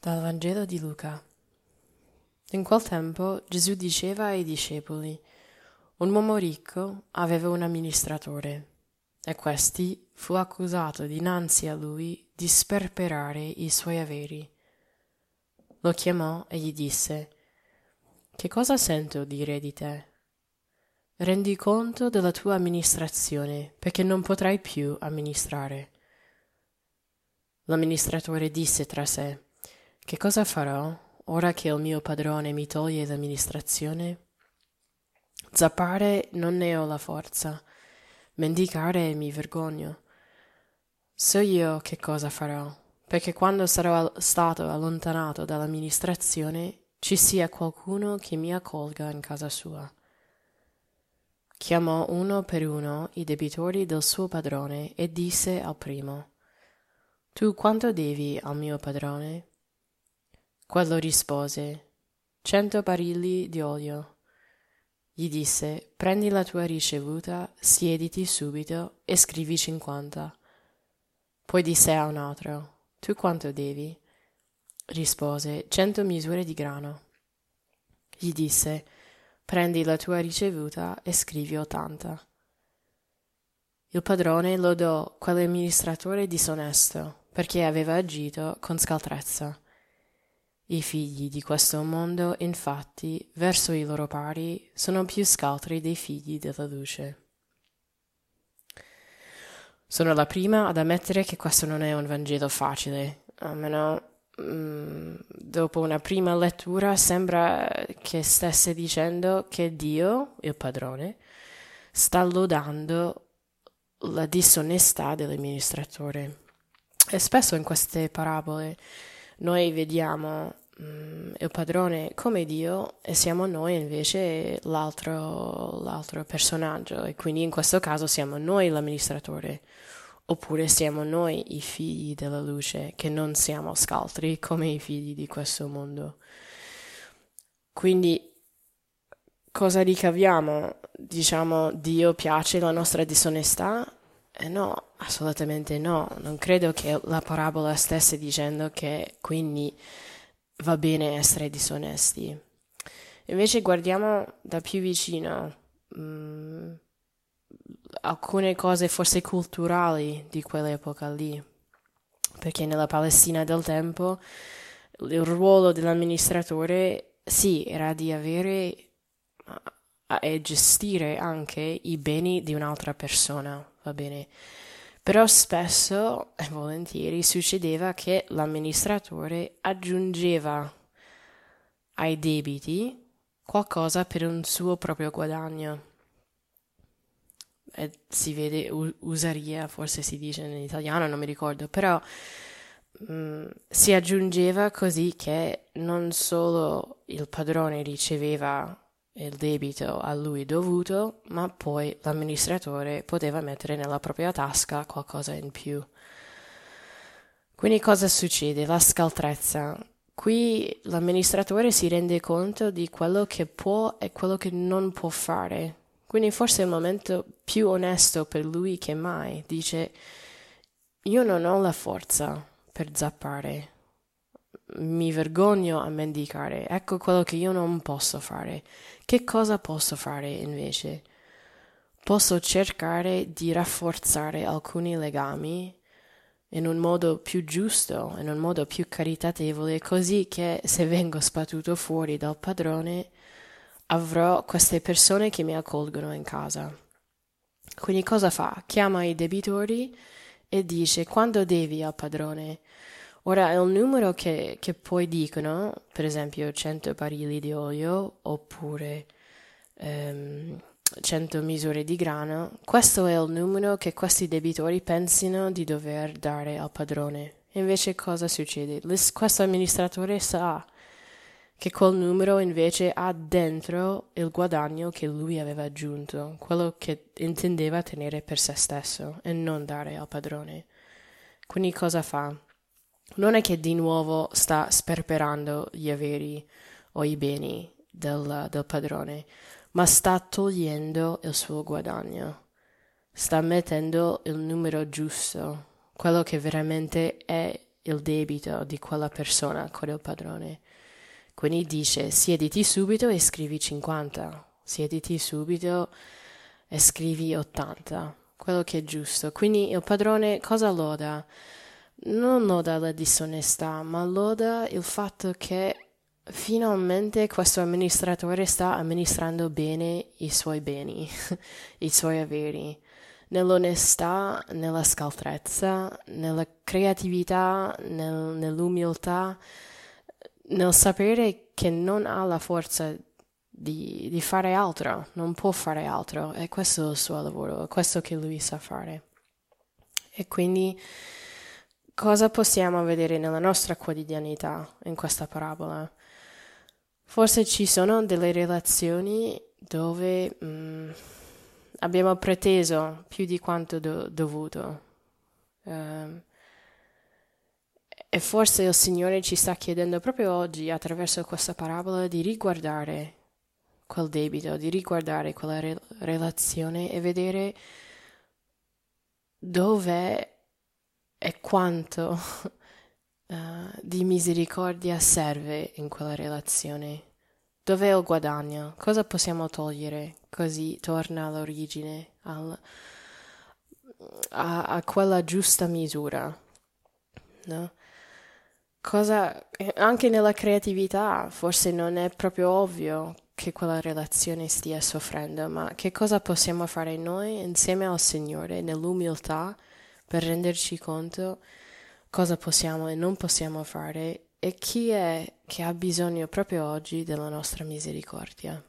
Dal Vangelo di Luca. In quel tempo Gesù diceva ai discepoli, un uomo ricco aveva un amministratore, e questi fu accusato dinanzi a lui di sperperare i suoi averi. Lo chiamò e gli disse, Che cosa sento dire di te? Rendi conto della tua amministrazione, perché non potrai più amministrare. L'amministratore disse tra sé, che cosa farò ora che il mio padrone mi toglie l'amministrazione? Zappare non ne ho la forza, mendicare mi vergogno. So io che cosa farò, perché quando sarò stato allontanato dall'amministrazione ci sia qualcuno che mi accolga in casa sua. Chiamò uno per uno i debitori del suo padrone e disse al primo Tu quanto devi al mio padrone? Quello rispose, cento barili di olio. Gli disse, prendi la tua ricevuta, siediti subito e scrivi cinquanta. Poi disse a un altro, tu quanto devi? Rispose, cento misure di grano. Gli disse, prendi la tua ricevuta e scrivi ottanta. Il padrone lodò quell'amministratore disonesto perché aveva agito con scaltrezza. I figli di questo mondo, infatti, verso i loro pari, sono più scaltri dei figli della luce. Sono la prima ad ammettere che questo non è un Vangelo facile, almeno mm, dopo una prima lettura sembra che stesse dicendo che Dio, il padrone, sta lodando la disonestà dell'amministratore. E spesso in queste parabole noi vediamo mm, il padrone come Dio e siamo noi invece l'altro, l'altro personaggio e quindi in questo caso siamo noi l'amministratore oppure siamo noi i figli della luce che non siamo scaltri come i figli di questo mondo. Quindi cosa ricaviamo? Diciamo Dio piace la nostra disonestà? Eh no, assolutamente no. Non credo che la parabola stesse dicendo che quindi va bene essere disonesti. Invece guardiamo da più vicino mh, mm, alcune cose forse culturali di quell'epoca lì, perché nella Palestina del tempo il ruolo dell'amministratore sì era di avere e gestire anche i beni di un'altra persona, va bene? Però spesso e volentieri succedeva che l'amministratore aggiungeva ai debiti qualcosa per un suo proprio guadagno. E si vede usaria, forse si dice in italiano, non mi ricordo, però mh, mm, si aggiungeva così che non solo il padrone riceveva il debito a lui dovuto, ma poi l'amministratore poteva mettere nella propria tasca qualcosa in più. Quindi cosa succede? La scaltrezza. Qui l'amministratore si rende conto di quello che può e quello che non può fare. Quindi forse è il momento più onesto per lui che mai. Dice, io non ho la forza per zappare. Mi vergogno a mendicare. Ecco quello che io non posso fare. Che cosa posso fare invece? Posso cercare di rafforzare alcuni legami in un modo più giusto, in un modo più caritatevole, così che se vengo sbattuto fuori dal padrone avrò queste persone che mi accolgono in casa. Quindi cosa fa? Chiama i debitori e dice quando devi al padrone. Ora un numero che, che poi dicono, per esempio 100 barili di olio oppure ehm, 100 misure di grano, questo è il numero che questi debitori pensino di dover dare al padrone. Invece cosa succede? Questo amministratore sa che quel numero invece ha dentro il guadagno che lui aveva aggiunto, quello che intendeva tenere per se stesso e non dare al padrone. Quindi cosa fa? Non è che di nuovo sta sperperando gli averi o i beni del, del padrone, ma sta togliendo il suo guadagno, sta mettendo il numero giusto, quello che veramente è il debito di quella persona con il padrone. Quindi dice siediti subito e scrivi 50, siediti subito e scrivi 80, quello che è giusto. Quindi il padrone cosa loda? Non loda la disonestà, ma loda il fatto che finalmente questo amministratore sta amministrando bene i suoi beni, i suoi averi nell'onestà, nella scaltrezza, nella creatività, nel, nell'umiltà, nel sapere che non ha la forza di, di, fare altro, non può fare altro, e questo è il suo lavoro, è questo che lui sa fare. E quindi cosa possiamo vedere nella nostra quotidianità in questa parabola? Forse ci sono delle relazioni dove... Mm, abbiamo preteso più di quanto do- dovuto. Um, e forse il Signore ci sta chiedendo proprio oggi, attraverso questa parabola, di riguardare quel debito, di riguardare quella re- relazione e vedere dove e quanto uh, di misericordia serve in quella relazione. Dov'è il guadagno? Cosa possiamo togliere? Così torna all'origine, al, a, a, quella giusta misura. No? Cosa, anche nella creatività, forse non è proprio ovvio che quella relazione stia soffrendo, ma che cosa possiamo fare noi insieme al Signore nell'umiltà per renderci conto cosa possiamo e non possiamo fare e chi è che ha bisogno proprio oggi della nostra misericordia?